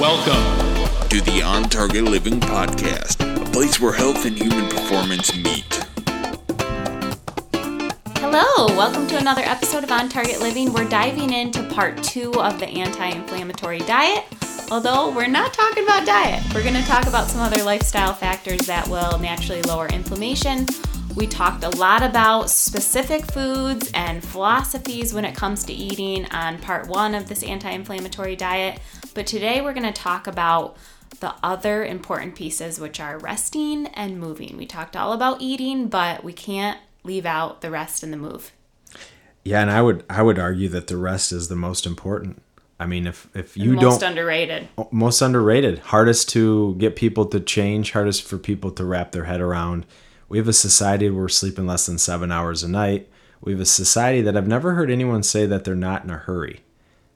Welcome to the On Target Living Podcast, a place where health and human performance meet. Hello, welcome to another episode of On Target Living. We're diving into part two of the anti inflammatory diet. Although we're not talking about diet, we're going to talk about some other lifestyle factors that will naturally lower inflammation. We talked a lot about specific foods and philosophies when it comes to eating on part one of this anti inflammatory diet. But today we're going to talk about the other important pieces, which are resting and moving. We talked all about eating, but we can't leave out the rest and the move. Yeah, and I would I would argue that the rest is the most important. I mean, if if you most don't most underrated. Oh, most underrated, hardest to get people to change, hardest for people to wrap their head around. We have a society where we're sleeping less than seven hours a night. We have a society that I've never heard anyone say that they're not in a hurry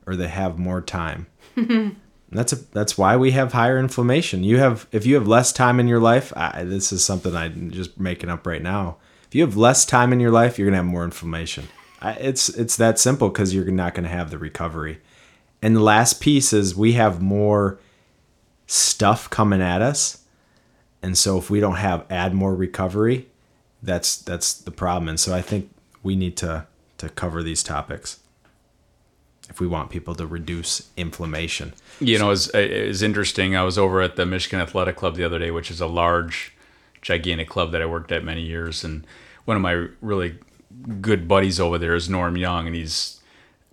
or they have more time. that's a, that's why we have higher inflammation. You have if you have less time in your life, I, this is something I'm just making up right now. If you have less time in your life, you're gonna have more inflammation. I, it's it's that simple because you're not gonna have the recovery. And the last piece is we have more stuff coming at us, and so if we don't have add more recovery, that's that's the problem. And so I think we need to to cover these topics if we want people to reduce inflammation. You know, it's, it's interesting. I was over at the Michigan Athletic Club the other day, which is a large, gigantic club that I worked at many years. And one of my really good buddies over there is Norm Young, and he's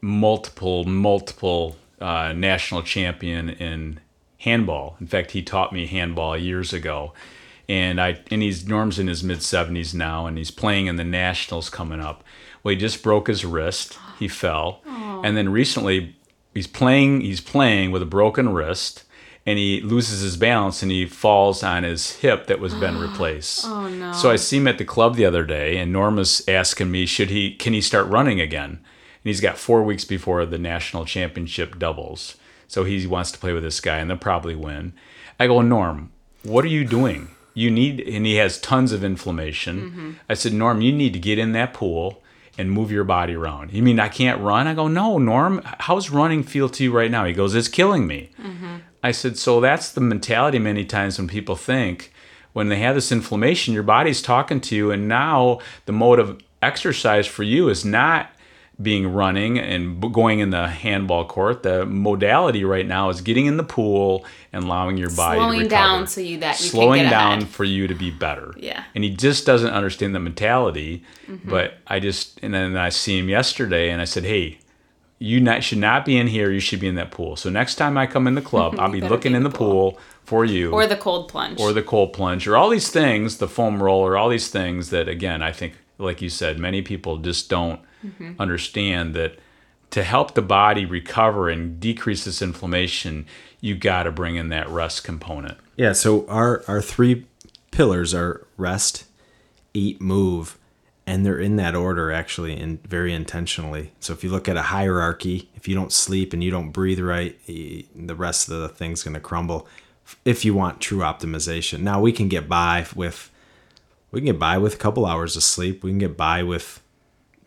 multiple, multiple uh, national champion in handball. In fact, he taught me handball years ago. And I and he's Norm's in his mid 70s now, and he's playing in the nationals coming up. Well, he just broke his wrist. He fell, and then recently he's playing. He's playing with a broken wrist, and he loses his balance and he falls on his hip that was been replaced. Oh no. So I see him at the club the other day, and Norm was asking me, should he can he start running again? And he's got four weeks before the national championship doubles, so he wants to play with this guy, and they'll probably win. I go, Norm, what are you doing? You need, and he has tons of inflammation. Mm-hmm. I said, Norm, you need to get in that pool and move your body around. You mean I can't run? I go, no, Norm, how's running feel to you right now? He goes, it's killing me. Mm-hmm. I said, so that's the mentality many times when people think when they have this inflammation, your body's talking to you, and now the mode of exercise for you is not being running and going in the handball court. The modality right now is getting in the pool and allowing your body Slowing down so you that you slowing can get down ahead. for you to be better. Yeah. And he just doesn't understand the mentality. Mm-hmm. But I just and then I see him yesterday and I said, Hey, you not, should not be in here. You should be in that pool. So next time I come in the club, I'll be looking be in the the pool for you, Or the cold plunge. or the cold plunge, or all these things, the foam roller, all these things that again, I think, like you said, many people just don't Mm-hmm. understand that to help the body recover and decrease this inflammation, you got to bring in that rest component. Yeah, so our our three pillars are rest, eat, move, and they're in that order actually and very intentionally. So if you look at a hierarchy, if you don't sleep and you don't breathe right, the rest of the thing's going to crumble if you want true optimization. Now we can get by with we can get by with a couple hours of sleep. We can get by with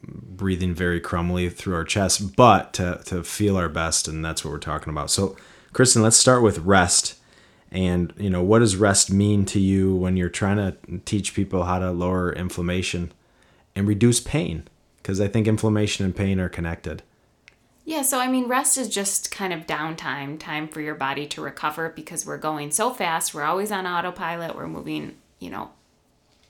breathing very crumbly through our chest, but to, to feel our best, and that's what we're talking about. So, Kristen, let's start with rest. And, you know, what does rest mean to you when you're trying to teach people how to lower inflammation and reduce pain? Because I think inflammation and pain are connected. Yeah, so I mean, rest is just kind of downtime, time for your body to recover because we're going so fast. We're always on autopilot. We're moving, you know,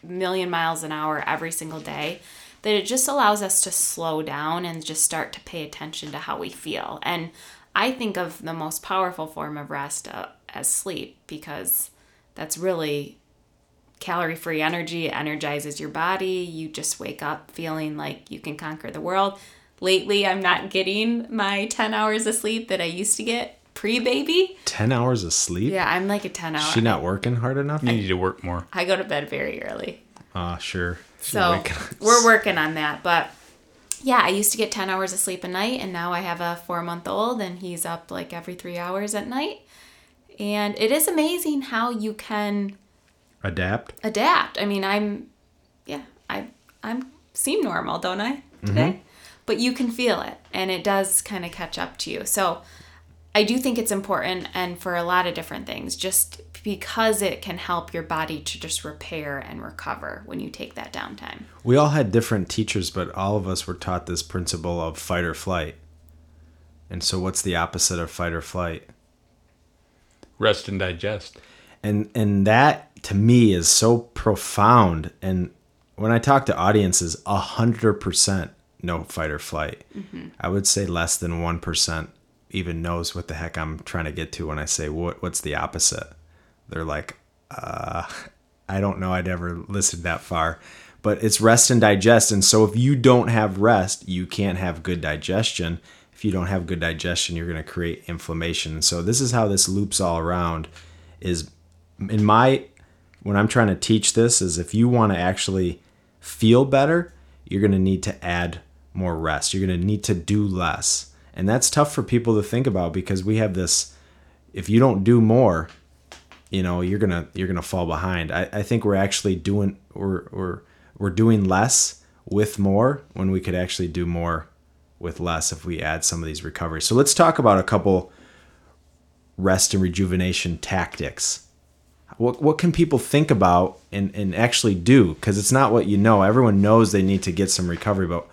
million miles an hour every single day that it just allows us to slow down and just start to pay attention to how we feel. And I think of the most powerful form of rest uh, as sleep because that's really calorie free energy. It energizes your body. You just wake up feeling like you can conquer the world. Lately, I'm not getting my 10 hours of sleep that I used to get pre baby. 10 hours of sleep? Yeah, I'm like a 10 hour. She not working hard enough? You need to work more. I go to bed very early. Ah, sure. So we're working on that. But yeah, I used to get 10 hours of sleep a night, and now I have a four month old, and he's up like every three hours at night. And it is amazing how you can adapt. adapt. I mean, I'm, yeah, I, I'm seem normal, don't I today? But you can feel it, and it does kind of catch up to you. So I do think it's important and for a lot of different things, just because it can help your body to just repair and recover when you take that downtime. We all had different teachers, but all of us were taught this principle of fight or flight. And so, what's the opposite of fight or flight? Rest and digest. And and that to me is so profound. And when I talk to audiences, a hundred percent no fight or flight. Mm-hmm. I would say less than one percent even knows what the heck I'm trying to get to when I say what what's the opposite. They're like, uh, I don't know. I'd ever listened that far. But it's rest and digest. And so if you don't have rest, you can't have good digestion. If you don't have good digestion, you're going to create inflammation. So this is how this loops all around is in my when I'm trying to teach this is if you want to actually feel better, you're going to need to add more rest. You're going to need to do less. And that's tough for people to think about because we have this if you don't do more, you know, you're to you're to fall behind. I, I think we're actually doing we're we're we're doing less with more when we could actually do more with less if we add some of these recoveries. So let's talk about a couple rest and rejuvenation tactics. What, what can people think about and, and actually do? Because it's not what you know. Everyone knows they need to get some recovery, but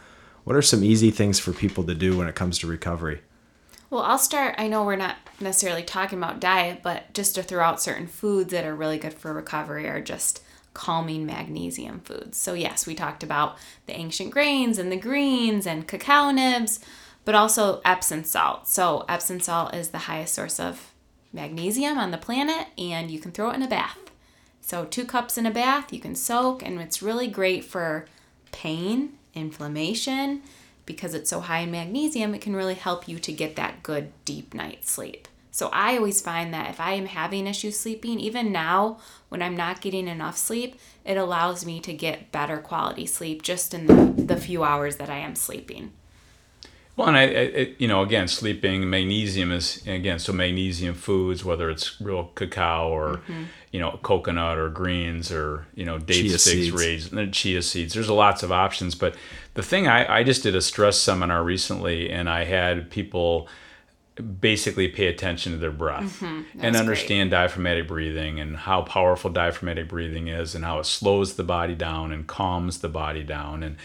what are some easy things for people to do when it comes to recovery? Well, I'll start. I know we're not necessarily talking about diet, but just to throw out certain foods that are really good for recovery are just calming magnesium foods. So, yes, we talked about the ancient grains and the greens and cacao nibs, but also Epsom salt. So, Epsom salt is the highest source of magnesium on the planet, and you can throw it in a bath. So, two cups in a bath, you can soak, and it's really great for pain, inflammation. Because it's so high in magnesium, it can really help you to get that good deep night sleep. So I always find that if I am having issues sleeping, even now when I'm not getting enough sleep, it allows me to get better quality sleep just in the, the few hours that I am sleeping. Well, and I, I, you know, again, sleeping magnesium is again so magnesium foods, whether it's real cacao or mm-hmm. you know coconut or greens or you know date Chia sticks, raisins, chia seeds. There's lots of options, but the thing I, I just did a stress seminar recently, and I had people basically pay attention to their breath mm-hmm. and great. understand diaphragmatic breathing and how powerful diaphragmatic breathing is and how it slows the body down and calms the body down and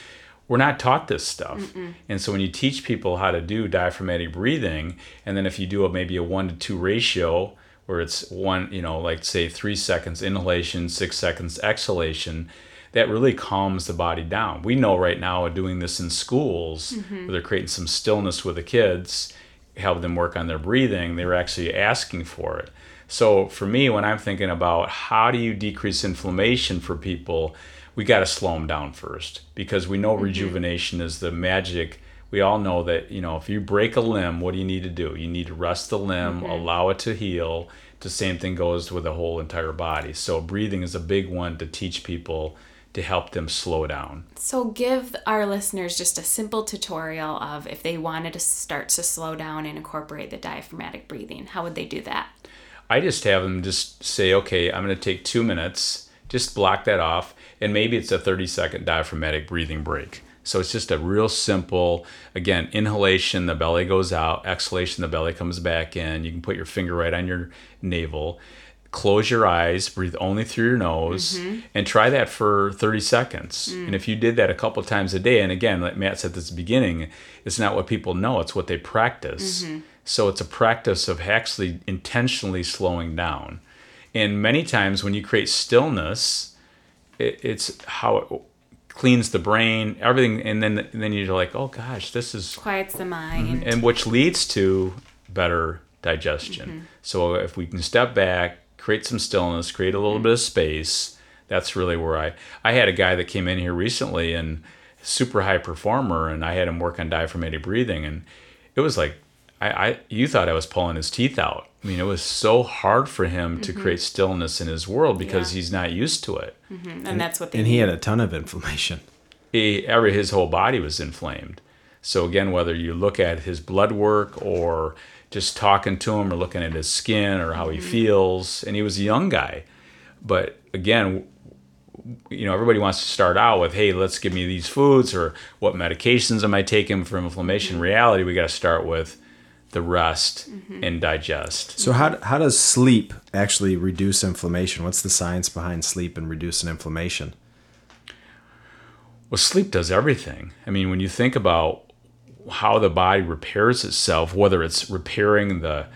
we're not taught this stuff. And so when you teach people how to do diaphragmatic breathing and then if you do a maybe a one to two ratio where it's one you know like say three seconds inhalation six seconds exhalation that really calms the body down. We know right now doing this in schools mm-hmm. where they're creating some stillness with the kids help them work on their breathing, they were actually asking for it. So for me, when I'm thinking about how do you decrease inflammation for people, we got to slow them down first because we know mm-hmm. rejuvenation is the magic. We all know that you know if you break a limb, what do you need to do? You need to rest the limb, allow it to heal. The same thing goes with the whole entire body. So breathing is a big one to teach people to help them slow down. So, give our listeners just a simple tutorial of if they wanted to start to slow down and incorporate the diaphragmatic breathing, how would they do that? I just have them just say, okay, I'm going to take two minutes, just block that off, and maybe it's a 30 second diaphragmatic breathing break. So it's just a real simple, again, inhalation, the belly goes out, exhalation, the belly comes back in. You can put your finger right on your navel. Close your eyes, breathe only through your nose, mm-hmm. and try that for 30 seconds. Mm. And if you did that a couple times a day, and again, like Matt said at the beginning, it's not what people know, it's what they practice. Mm-hmm. So it's a practice of actually intentionally slowing down. And many times when you create stillness, it, it's how it cleans the brain, everything, and then and then you're like, oh gosh, this is, Quiets the mm-hmm. mind. and which leads to better digestion. Mm-hmm. So if we can step back, create some stillness, create a little mm-hmm. bit of space, that's really where I I had a guy that came in here recently and super high performer, and I had him work on diaphragmatic breathing, and it was like I, I you thought I was pulling his teeth out. I mean, it was so hard for him to mm-hmm. create stillness in his world because Yeah. he's not used to it. Mm-hmm. and that's what they And he had a ton of inflammation. he, every his whole body was inflamed. So again, whether you look at his blood work or just talking to him or looking at his skin or how he mm-hmm. feels, and he was a young guy, but again, you know, everybody wants to start out with, "Hey, let's give me these foods or what medications am I taking for inflammation?" In reality, we got to start with the rest mm-hmm. and digest. So how how does sleep actually reduce inflammation? What's the science behind sleep and reducing inflammation? Well, sleep does everything. I mean, when you think about how the body repairs itself, whether it's repairing the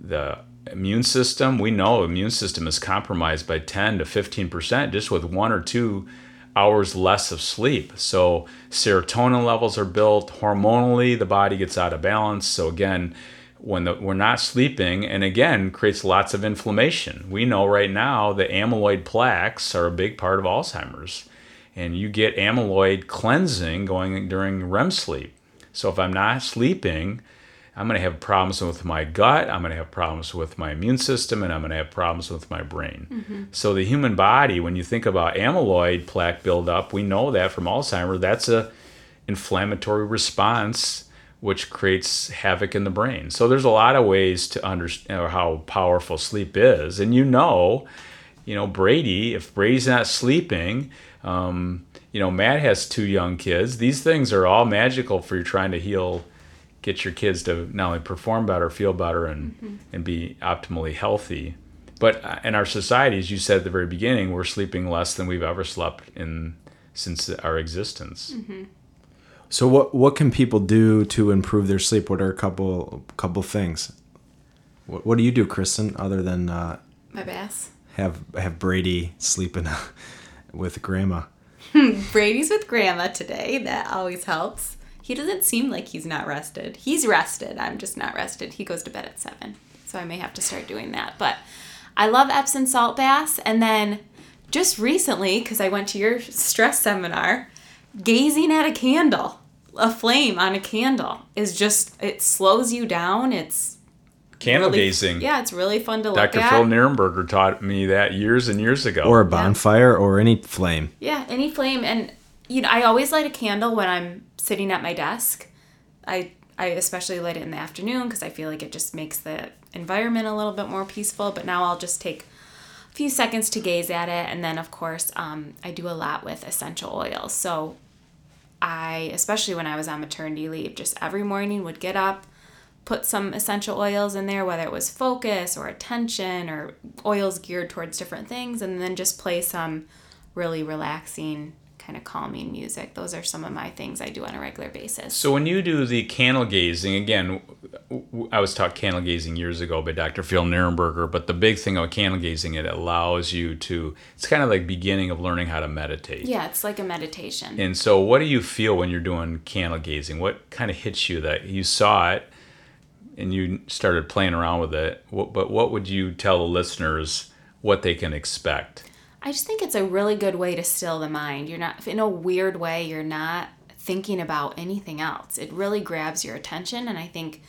the immune system, we know immune system is compromised by 10 to 15% just with one or two hours less of sleep. So serotonin levels are built, hormonally the body gets out of balance. So again, when the, we're not sleeping and again creates lots of inflammation. We know right now the amyloid plaques are a big part of Alzheimer's and you get amyloid cleansing going during REM sleep. So if I'm not sleeping, I'm going to have problems with my gut, I'm going to have problems with my immune system, and I'm going to have problems with my brain. So the human body, when you think about amyloid plaque buildup, we know that from Alzheimer's, that's a inflammatory response which creates havoc in the brain. So there's a lot of ways to understand how powerful sleep is, and you know, you know Brady, if Brady's not sleeping, um, you know Matt has two young kids. These things are all magical for you trying to heal get your kids to not only perform better, feel better, and and be optimally healthy. But uh, in our society, as you said at the very beginning, we're sleeping less than we've ever slept in since our existence. So what what can people do to improve their sleep? What are a couple couple things? What, what do you do, Kristen, other than uh, My bass. have have Brady sleeping with grandma? Brady's with grandma today. That always helps. He doesn't seem like he's not rested. He's rested. I'm just not rested. He goes to bed at seven. So I may have to start doing that. But I love Epsom salt baths. And then just recently, because I went to your stress seminar, gazing at a candle, a flame on a candle is just, it slows you down. It's Candle really, gazing. Yeah, it's really fun to look at. Dr. at. Phil Nierenberger taught me that years and years ago. Or a bonfire or any flame? Yeah, any flame, and you know, I always light a candle when I'm sitting at my desk. I I especially light it in the afternoon because I feel like it just makes the environment a little bit more peaceful. But now I'll just take a few seconds to gaze at it, and then of course, um, I do a lot with essential oils. So I, especially when I was on maternity leave, just every morning would get up, put some essential oils in there, whether it was focus or attention or oils geared towards different things, and then just play some really relaxing, kind of calming music. Those are some of my things I do on a regular basis. So when you do the candle gazing, again, I was taught candle gazing years ago by Dr. Phil Nierenberger, but the big thing about candle gazing, it allows you to, it's kind of like beginning of learning how to meditate. yeah, it's like a meditation. And so what do you feel when you're doing candle gazing? What kind of hits you that you saw it and you started playing around with it? What, but what would you tell the listeners what they can expect? I just think it's a really good way to still the mind. You're not, in a weird way, you're not thinking about anything else. It really grabs your attention. And I think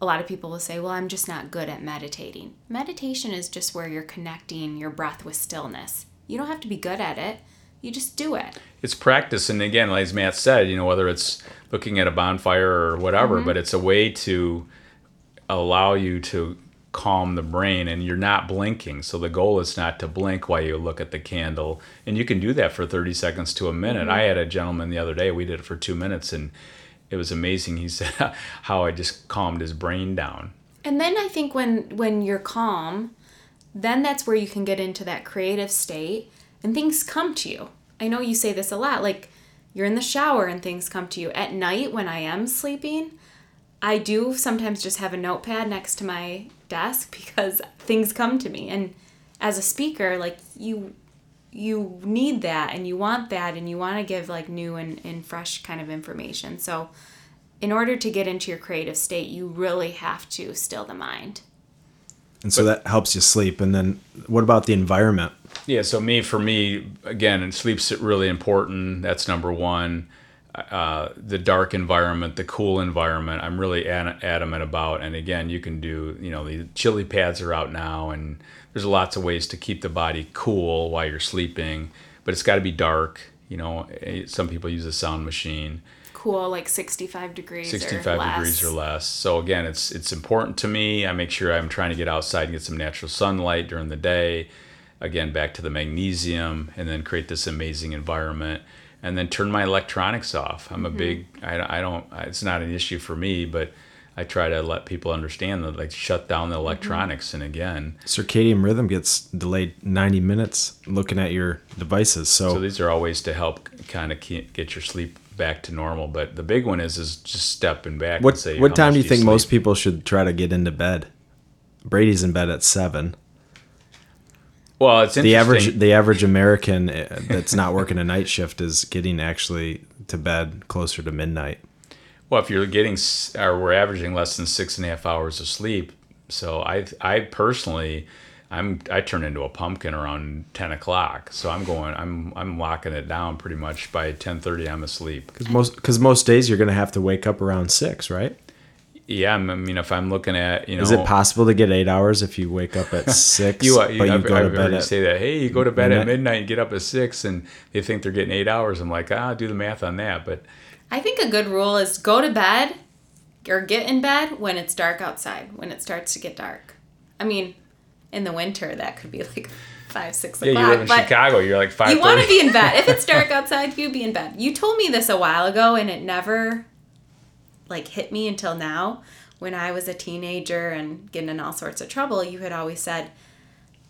a lot of people will say, well, I'm just not good at meditating. Meditation is just where you're connecting your breath with stillness. You don't have to be good at it, you just do it. it's practice and again like as matt said you know whether it's looking at a bonfire or whatever Mm-hmm. but it's a way to allow you to calm the brain and you're not blinking so the goal is not to blink while you look at the candle and you can do that for 30 seconds to a minute Mm-hmm. i had a gentleman the other day we did it for two minutes and it was amazing he said how i just calmed his brain down And then I think when when you're calm, then that's where you can get into that creative state and things come to you. I know you say this a lot like you're in the shower and things come to you. At night when I am sleeping, I do sometimes just have a notepad next to my desk because things come to me and as a speaker like you you need that and you want that and you want to give like new and, and fresh kind of information. So in order to get into your creative state, you really have to still the mind. And so that helps you sleep. And then what about the environment? Yeah, so me for me again, and sleep's really important. That's number one. Uh, the dark environment, the cool environment, I'm really ad- adamant about. And again, you can do, you know, the chili pads are out now, and there's lots of ways to keep the body cool while you're sleeping. But it's got to be dark. You know, eh, some people use a sound machine. Cool, like 65 degrees. 65 or less. degrees or less. So again, it's it's important to me. I make sure I'm trying to get outside and get some natural sunlight during the day. Again, back to the magnesium, and then create this amazing environment, and then turn my electronics off. I'm a big. I, I don't. It's not an issue for me, but I try to let people understand that like shut down the Mm-hmm. electronics and again Circadian rhythm gets delayed 90 minutes looking at your devices. So, So these are all ways to help kind of get your sleep back to normal. But the big one is is just stepping back. what and say, what how time much do you think most people should try to get into bed? Brady's in bed at 7. Well, it's The average the average American uh, that's not working a night shift is getting actually to bed closer to midnight. Well, if you're getting or we're averaging less than six and a half hours of sleep, so I I personally. I'm I turn into a pumpkin around ten o'clock, so I'm going. I'm I'm locking it down pretty much by ten thirty. I'm asleep. Cuz most cuz most days you're going to have to wake up around 6, right? Yeah, I mean, if I'm looking at you know, Is it possible to get 8 hours if you wake up at 6 You, but you, you I've, go to I've bed heard you at say that. Hey, you go to bed at midnight? midnight and get up at six, and they think they're getting eight hours. I'm like, ah, do the math on that. But I think a good rule is go to bed or get in bed when it's dark outside, when it starts to get dark. I mean, in the winter, that could be like five, six yeah, o'clock. you live in but Chicago. You're like five. you want to be in bed. If it's dark outside, you be in bed. You told me this a while ago, and it never like hit me until now. When I was a teenager and getting in all sorts of trouble, you had always said,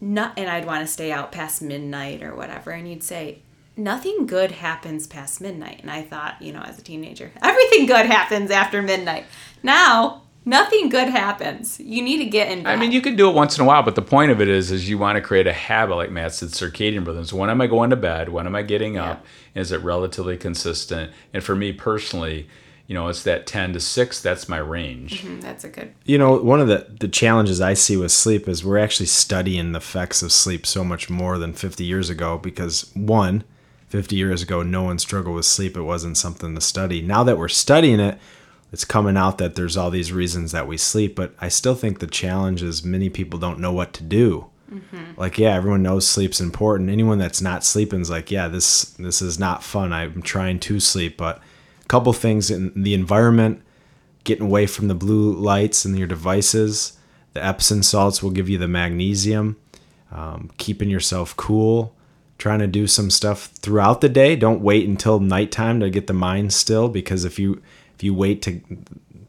"Not," and I'd want to stay out past midnight or whatever, and you'd say, "Nothing good happens past midnight." And I thought, you know, as a teenager, everything good happens after midnight. Now, nothing good happens. You need to get in bed. I mean, you can do it once in a while, but the point of it is, is you want to create a habit, like Matt said, circadian rhythms. When am I going to bed? When am I getting up? Is it relatively consistent? And for me personally, you know, it's that ten to six. That's my range. Mm, That's a good. You know, one of the, the challenges I see with sleep is we're actually studying the effects of sleep so much more than 50 years ago because, one, 50 years ago, no one struggled with sleep. It wasn't something to study. Now that we're studying it, it's coming out that there's all these reasons that we sleep, but I still think the challenge is many people don't know what to do. Like, yeah, everyone knows sleep's important. Anyone that's not sleeping is like, yeah, this this is not fun. I'm trying to sleep, but a couple things in the environment, getting away from the blue lights and your devices. The Epsom salts will give you the magnesium. Um, keeping yourself cool, trying to do some stuff throughout the day. Don't wait until nighttime to get the mind still because if you if you wait to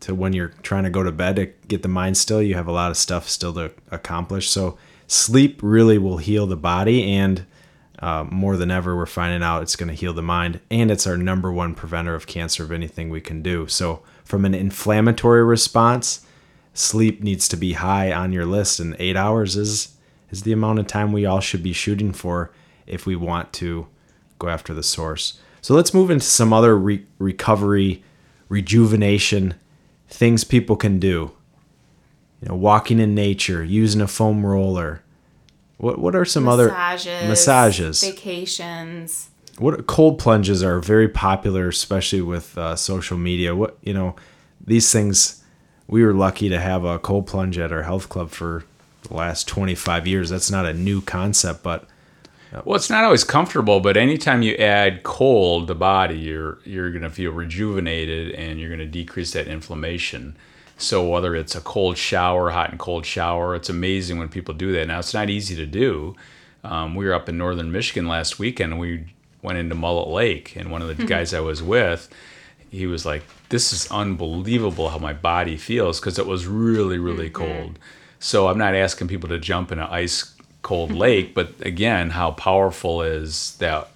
to when you're trying to go to bed to get the mind still, you have a lot of stuff still to accomplish. So sleep really will heal the body and uh, more than ever, we're finding out it's going to heal the mind, and it's our number one preventer of cancer of anything we can do. So, from an inflammatory response, sleep needs to be high on your list, and eight hours is is the amount of time we all should be shooting for if we want to go after the source. So, let's move into some other re- recovery, rejuvenation things people can do. You know, walking in nature, using a foam roller. What what are some other massages, massages? vacations. what cold plunges are very popular, especially with uh, social media. What you know, these things. We were lucky to have a cold plunge at our health club for the last 25 years. That's not a new concept, but Well, it's not always comfortable, but anytime you add cold to the body, you're you're gonna feel rejuvenated and you're gonna decrease that inflammation. So whether it's a cold shower, hot and cold shower, it's amazing when people do that. Now it's not easy to do. Um, we were up in northern Michigan last weekend. and We went into Mullet Lake, and one of the mm-hmm. guys I was with, he was like, "This is unbelievable how my body feels," because it was really, really mm-hmm. cold. So I'm not asking people to jump in an ice cold mm-hmm. lake, but again, how powerful is that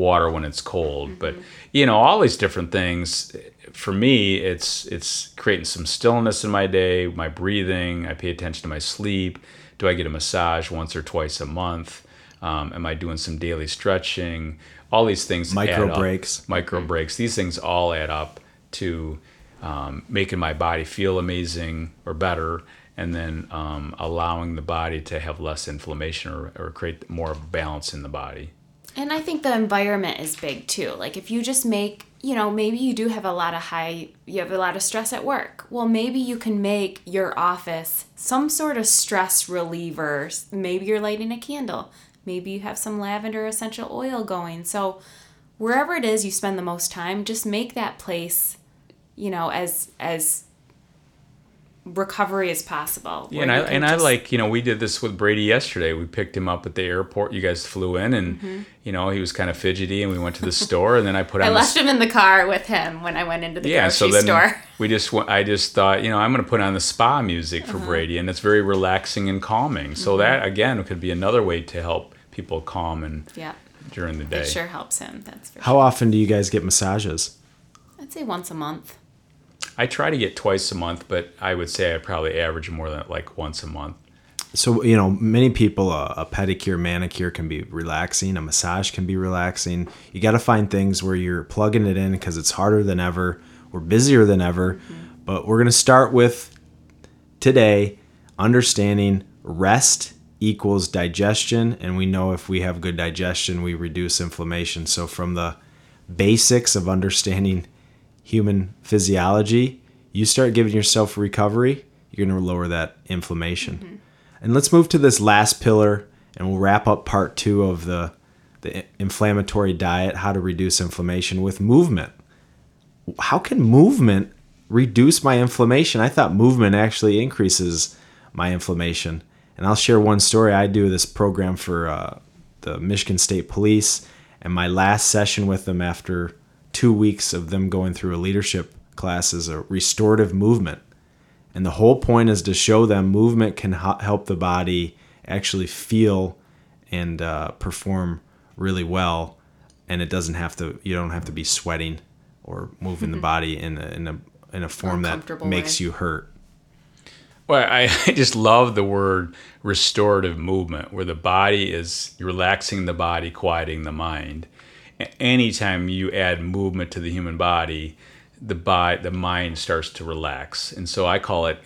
water when it's cold? But you know, all these different things. For me, it's it's creating some stillness in my day, my breathing. I pay attention to my sleep. Do I get a massage once or twice a month? Um, am I doing some daily stretching? All these things. Micro add up. breaks. Micro breaks. These things all add up to um, making my body feel amazing or better, and then um, allowing the body to have less inflammation or, or create more balance in the body. And I think the environment is big too. Like if you just make, you know, maybe you do have a lot of high, you have a lot of stress at work. Well, maybe you can make your office some sort of stress reliever. Maybe you're lighting a candle. Maybe you have some lavender essential oil going. So wherever it is you spend the most time, just make that place, you know, as as recovery is possible. Yeah, and I you can and I like you know we did this with Brady yesterday. We picked him up at the airport. You guys flew in, and Mm-hmm. you know he was kind of fidgety, and we went to the store, and then I put on I the left him in the car with him when I went into the yeah. So grocery then store. we just went, I just thought you know I'm going to put on the spa music Uh-huh. for Brady, and it's very relaxing and calming. So Mm-hmm. that again could be another way to help people calm and Yeah, during the day. it sure helps him. That's for How sure. often do you guys get massages? I'd say once a month. I try to get twice a month, but I would say I probably average more than like once a month. So you know, many people a, a pedicure, manicure can be relaxing. A massage can be relaxing. You got to find things where you're plugging it in because it's harder than ever. We're busier than ever, mm-hmm. but we're gonna start with today understanding rest equals digestion, and we know if we have good digestion, we reduce inflammation. So from the basics of understanding human physiology, you start giving yourself recovery, you're going to lower that inflammation. And let's move to this last pillar and we'll wrap up part 2 of the the inflammatory diet, how to reduce inflammation with movement. How can movement reduce my inflammation? I thought movement actually increases my inflammation. And I'll share one story. I do this program for uh, the Michigan State Police, and my last session with them after two weeks of them going through a leadership class is a restorative movement. And the whole point is to show them movement can help the body actually feel and uh, perform really well. And it doesn't have to, you don't have to be sweating or moving the body in a, in a, in a form that makes way. you hurt. Well, I, I just love the word restorative movement, where the body is relaxing the body, quieting the mind. Anytime you add movement to the human body, the body, the mind starts to relax, and so I call it,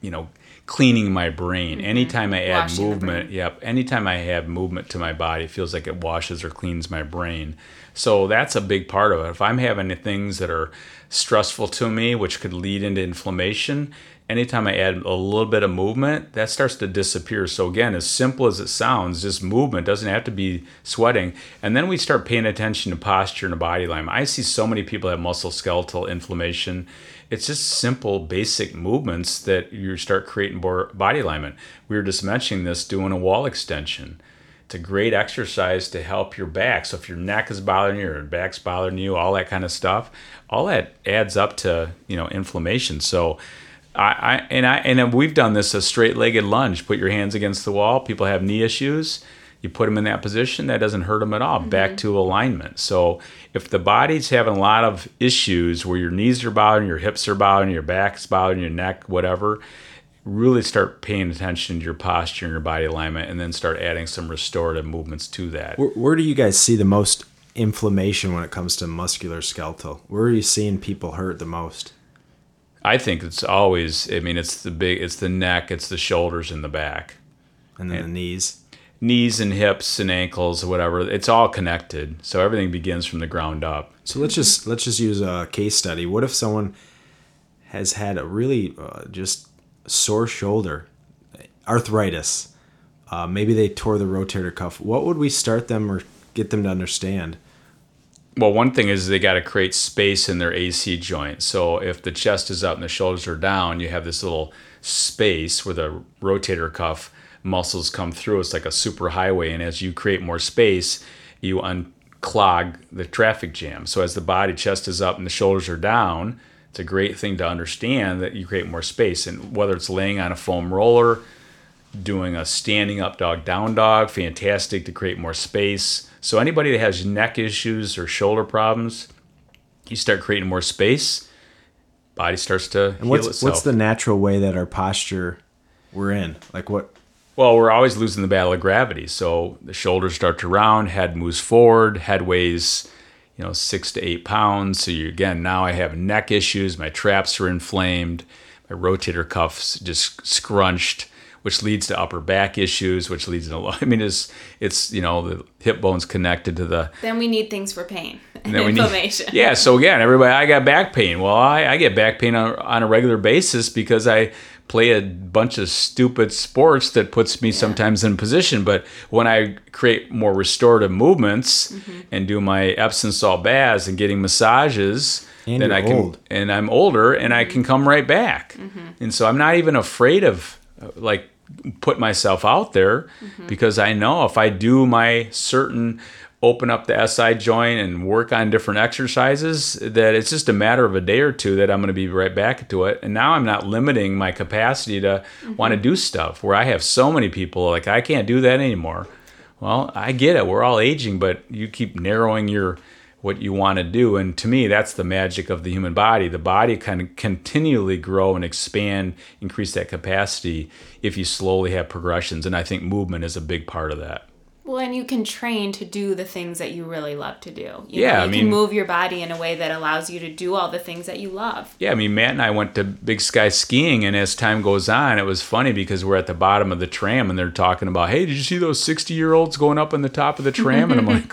you know, cleaning my brain. Anytime I add Mm-hmm. Washing movement, yep. Anytime I have movement to my body, it feels like it washes or cleans my brain. So that's a big part of it. If I'm having things that are stressful to me, which could lead into inflammation, anytime I add a little bit of movement, that starts to disappear. So again, as simple as it sounds, just movement doesn't have to be sweating. And then we start paying attention to posture and body alignment. I see so many people have muscle skeletal inflammation. It's just simple, basic movements that you start creating more body alignment. We were just mentioning this doing a wall extension. It's a great exercise to help your back. So if your neck is bothering you your back's bothering you, all that kind of stuff, all that adds up to you know inflammation. So I, I and I and we've done this a straight-legged lunge. Put your hands against the wall. People have knee issues. You put them in that position. That doesn't hurt them at all. Back mm-hmm. to alignment. So if the body's having a lot of issues where your knees are bothering, your hips are bothering, your back's bothering, your neck, whatever, really start paying attention to your posture and your body alignment and then start adding some restorative movements to that. Where, where do you guys see the most inflammation when it comes to muscular skeletal? Where are you seeing people hurt the most? I think it's always I mean it's the big it's the neck, it's the shoulders and the back. And then the knees. Knees and hips and ankles or whatever, it's all connected. So everything begins from the ground up. So let's just let's just use a case study. What if someone has had a really uh, just sore shoulder, arthritis? Uh, maybe they tore the rotator cuff. What would we start them or get them to understand? Well, one thing is they got to create space in their AC joint. So if the chest is up and the shoulders are down, you have this little space where the rotator cuff muscles come through. It's like a super highway. And as you create more space, you unclog the traffic jam. So as the body chest is up and the shoulders are down, it's a great thing to understand that you create more space. And whether it's laying on a foam roller, doing a standing up dog down dog, fantastic to create more space. So anybody that has neck issues or shoulder problems, you start creating more space, body starts to And heal what's itself. what's the natural way that our posture we're in? Like what? Well, we're always losing the battle of gravity. So the shoulders start to round, head moves forward, head weighs, you know, six to eight pounds. So you again now I have neck issues, my traps are inflamed, my rotator cuffs just scrunched, which leads to upper back issues, which leads to a lot I mean it's it's you know the hip bone's connected to the Then we need things for pain and then we need- inflammation. yeah. So again, everybody, I got back pain. Well, I, I get back pain on, on a regular basis because I play a bunch of stupid sports that puts me sometimes in position. But when I create more restorative movements Mm-hmm. and do my Epsom salt baths and getting massages, And then I can old. and I'm older and I can come right back. And so I'm not even afraid of uh, like put myself out there mm-hmm. because I know if I do my certain open up the SI joint and work on different exercises that it's just a matter of a day or two that I'm going to be right back to it. And now I'm not limiting my capacity to mm-hmm. want to do stuff where I have so many people like I can't do that anymore. Well, I get it. We're all aging, but you keep narrowing your what you want to do. And to me, that's the magic of the human body. The body can continually grow and expand, increase that capacity if you slowly have progressions. And I think movement is a big part of that. Well, and you can train to do the things that you really love to do. You Yeah, know, I mean- can move your body in a way that allows you to do all the things that you love. Yeah, I mean, Matt and I went to Big Sky skiing, and as time goes on, it was funny because we're at the bottom of the tram and they're talking about, hey, did you see those 60 year olds going up on the top of the tram? And I'm like,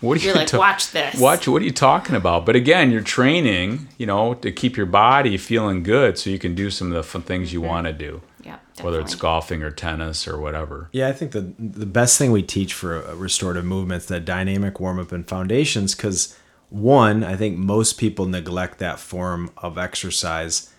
what are You're you like, ta- watch this. Watch, what are you talking about? But again, you're training, you know, to keep your body feeling good so you can do some of the fun things you want to do, Yeah, whether it's golfing or tennis or whatever. Yeah, I think the the best thing we teach for uh, restorative movements that dynamic warm up and foundations because one, I think most people neglect that form of exercise,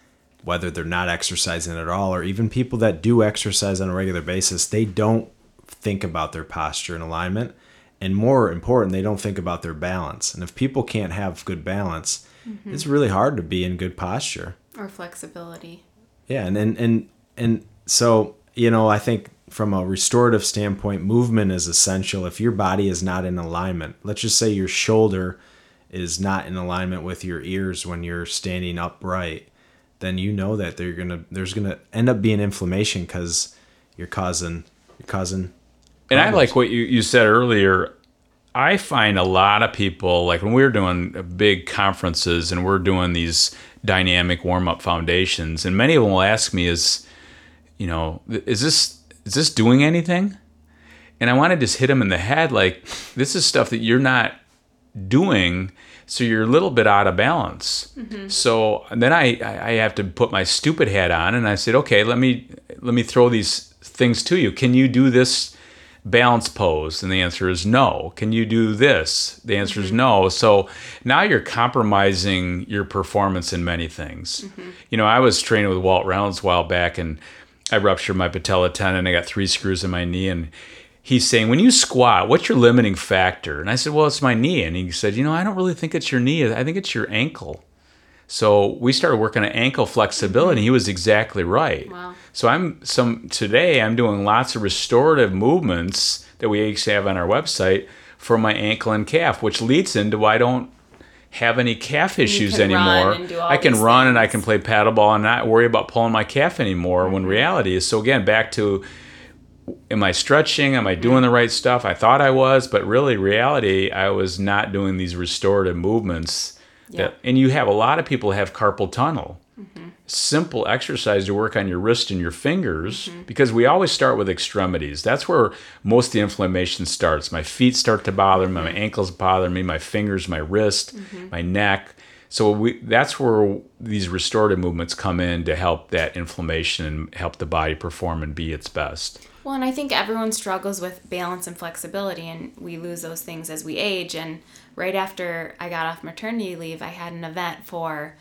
whether they're not exercising at all or even people that do exercise on a regular basis, they don't think about their posture and alignment, and more important, they don't think about their balance. And if people can't have good balance, mm-hmm. it's really hard to be in good posture. or flexibility. Yeah, and and and and so you know, I think from a restorative standpoint, movement is essential. If your body is not in alignment, let's just say your shoulder is not in alignment with your ears when you're standing upright, then you know that they're gonna there's gonna end up being inflammation because you're causing you're causing. And I like what you, you said earlier. I find a lot of people, like when we're doing big conferences and we're doing these dynamic warm up foundations, and many of them will ask me, is, you know, is this is this doing anything? And I want to just hit them in the head, like this is stuff that you're not doing, so you're a little bit out of balance. Mm-hmm. So then I I have to put my stupid hat on, and I said, okay, let me let me throw these things to you. Can you do this? Balance pose? And the answer is no. Can you do this? The answer is no. So now you're compromising your performance in many things. Mm-hmm. You know, I was training with Walt Reynolds a while back and I ruptured my patella tendon. I got three screws in my knee and he's saying, when you squat, what's your limiting factor? And I said, well, it's my knee. And he said, you know, I don't really think it's your knee. I think it's your ankle. So we started working on ankle flexibility. He was exactly right. Wow. So I'm some today I'm doing lots of restorative movements that we actually have on our website for my ankle and calf, which leads into why I don't have any calf issues anymore. and do all I can run and I can play paddleball and not worry about pulling my calf anymore Mm-hmm. when reality is so again back to am I stretching? Am I doing the right stuff? I thought I was, but really reality I was not doing these restorative movements. Yeah. That, and you have a lot of people have carpal tunnel. Simple exercise to work on your wrist and your fingers mm-hmm. because we always start with extremities. That's where most of the inflammation starts. My feet start to bother me, my ankles bother me, my fingers, my wrist, mm-hmm. my neck. So we that's where these restorative movements come in to help that inflammation and help the body perform and be its best. Well, and I think everyone struggles with balance and flexibility, and we lose those things as we age. And right after I got off maternity leave, I had an event for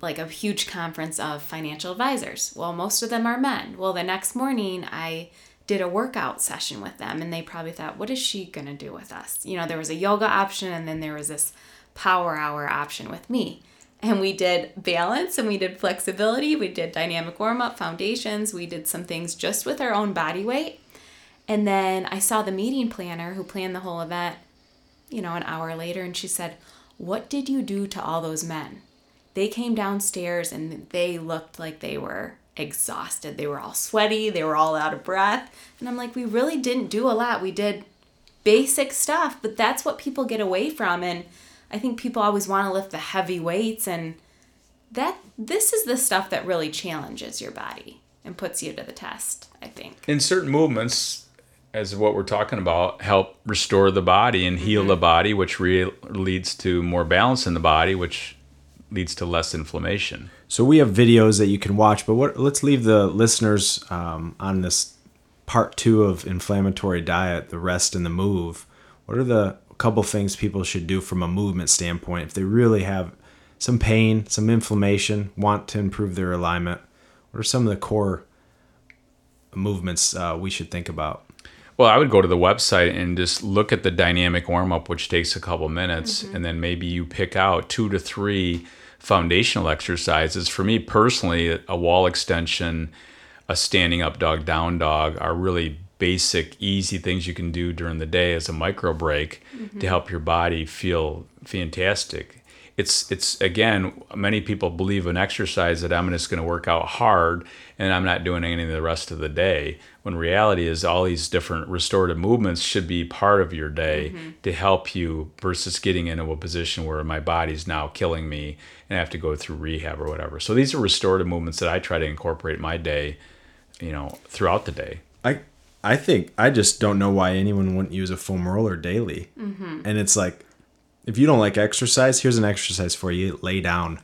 like a huge conference of financial advisors. Well, most of them are men. Well, the next morning, I did a workout session with them, and they probably thought, what is she going to do with us? You know, there was a yoga option, and then there was this power hour option with me. And we did balance and we did flexibility, we did dynamic warm up, foundations, we did some things just with our own body weight. And then I saw the meeting planner who planned the whole event, you know, an hour later, and she said, What did you do to all those men? They came downstairs and they looked like they were exhausted. They were all sweaty, they were all out of breath. And I'm like, We really didn't do a lot. We did basic stuff, but that's what people get away from. And I think people always want to lift the heavy weights and that this is the stuff that really challenges your body and puts you to the test, I think. in certain movements as what we're talking about help restore the body and heal the body which re- leads to more balance in the body which leads to less inflammation So we have videos that you can watch, but what? Let's leave the listeners um, on this part two of inflammatory diet, the rest and the move. What are the couple things people should do from a movement standpoint if they really have some pain, some inflammation, want to improve their alignment. What are some of the core movements uh, we should think about? Well, I would go to the website and just look at the dynamic warm up, which takes a couple minutes, mm-hmm. and then maybe you pick out two to three foundational exercises. For me personally, a wall extension, a standing up dog, down dog are really basic, easy things you can do during the day as a micro break to mm-hmm. help your body feel fantastic. It's it's again, many people believe in exercise that I'm just going to work out hard and I'm not doing anything the rest of the day. When reality is all these different restorative movements should be part of your day to help you versus getting into a position where my body's now killing me and I have to go through rehab or whatever. So these are restorative movements that I try to incorporate in my day, you know, throughout the day. I I think I just don't know why anyone wouldn't use a foam roller daily. Mm-hmm. And it's like, if you don't like exercise, here's an exercise for you: lay down,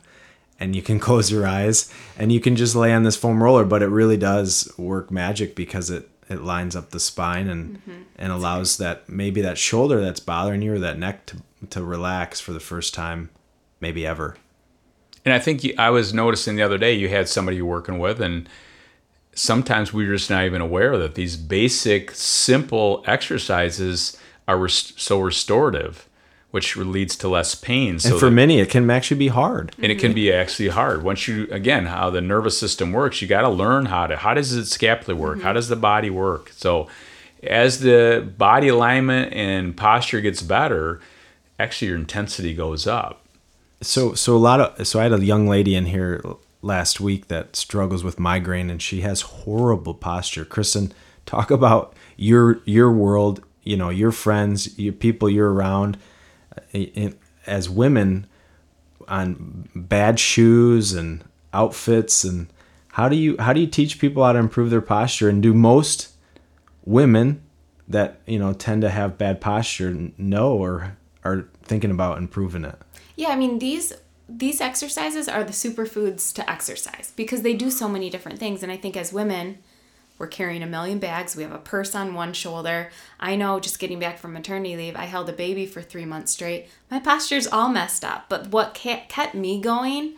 and you can close your eyes, and you can just lay on this foam roller. But it really does work magic because it it lines up the spine and mm-hmm. and allows that maybe that shoulder that's bothering you or that neck to to relax for the first time, maybe ever. And I think you, I was noticing the other day you had somebody you're working with, and sometimes we're just not even aware that these basic, simple exercises are rest- so restorative, which leads to less pain. So And for that- many, it can actually be hard. and it can be actually hard once you again how the nervous system works you got to learn how to how does the scapula work how mm-hmm. does the body work so as the body alignment and posture gets better actually your intensity goes up so so a lot of so I had a young lady in here last week that struggles with migraine and she has horrible posture. Kristen, talk about your your world, you know, your friends, your people you're around in, as women on bad shoes and outfits and how do you how do you teach people how to improve their posture? And do most women that you know tend to have bad posture know or are thinking about improving it? Yeah, I mean these these exercises are the superfoods to exercise because they do so many different things. And I think as women we're carrying a million bags. We have a purse on one shoulder. I know just getting back from maternity leave, I held a baby for 3 months straight. My posture's all messed up, but what ke- kept me going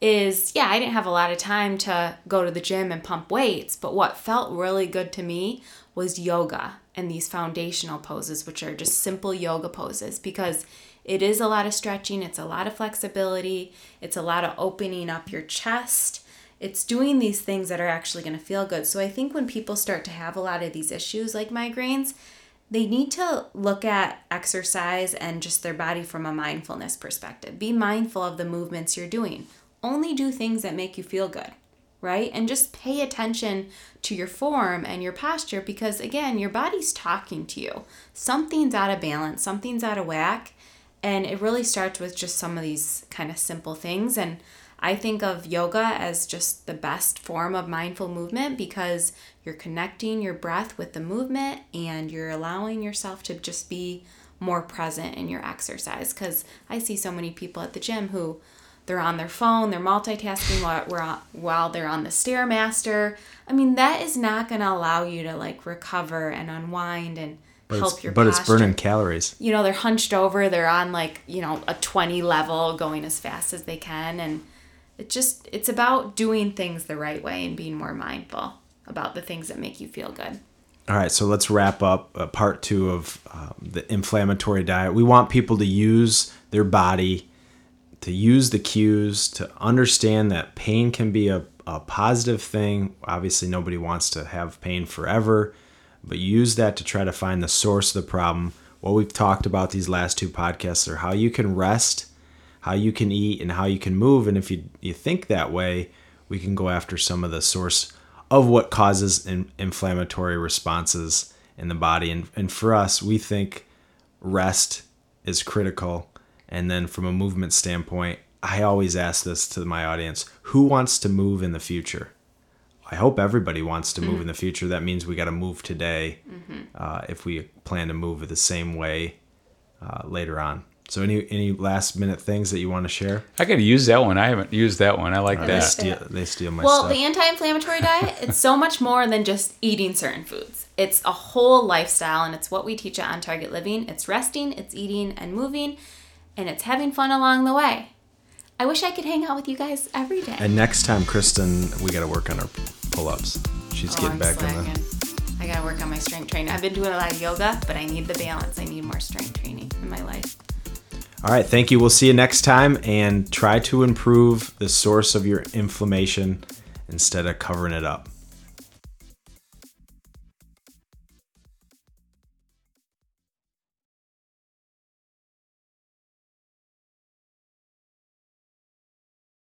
is yeah, I didn't have a lot of time to go to the gym and pump weights, but what felt really good to me was yoga and these foundational poses, which are just simple yoga poses because it is a lot of stretching, it's a lot of flexibility, it's a lot of opening up your chest. It's doing these things that are actually going to feel good. So I think when people start to have a lot of these issues like migraines, they need to look at exercise and just their body from a mindfulness perspective. Be mindful of the movements you're doing. Only do things that make you feel good, right? And just pay attention to your form and your posture because, again, your body's talking to you. Something's out of balance, something's out of whack. And it really starts with just some of these kind of simple things. And I think of yoga as just the best form of mindful movement because you're connecting your breath with the movement and you're allowing yourself to just be more present in your exercise. Because I see so many people at the gym who they're on their phone, they're multitasking while, we're while they're on the Stairmaster. I mean, that is not going to allow you to like recover and unwind and but help your but posture it's burning calories you know, they're hunched over, they're on like, you know, a 20 level going as fast as they can. And it just, it's about doing things the right way and being more mindful about the things that make you feel good. All right, so let's wrap up uh, part two of um, the inflammatory diet. We want people to use their body, to use the cues, to understand that pain can be a, a positive thing. Obviously, nobody wants to have pain forever, but use that to try to find the source of the problem. What we've talked about these last two podcasts are how you can rest, how you can eat, and how you can move. And if you, you think that way, we can go after some of the source of what causes in, inflammatory responses in the body. And, and for us, we think rest is critical. And then from a movement standpoint, I always ask this to my audience who wants to move in the future? I hope everybody wants to move in the future. That means we got to move today uh, if we plan to move the same way uh, later on. So any any last minute things that you want to share? I could use that one. I haven't used that one. I like oh, They that. steal they steal my Well, stuff. the anti-inflammatory diet, it's so much more than just eating certain foods. It's a whole lifestyle and it's what we teach at On Target Living. It's resting, it's eating and moving, and it's having fun along the way. I wish I could hang out with you guys every day. and next time, Kristen, we got to work on our pull ups. She's Oh, getting I'm back on the. I gotta work on my strength training. I've been doing a lot of yoga, but I need the balance. I need more strength training in my life. All right, thank you. We'll see you next time and try to improve the source of your inflammation instead of covering it up.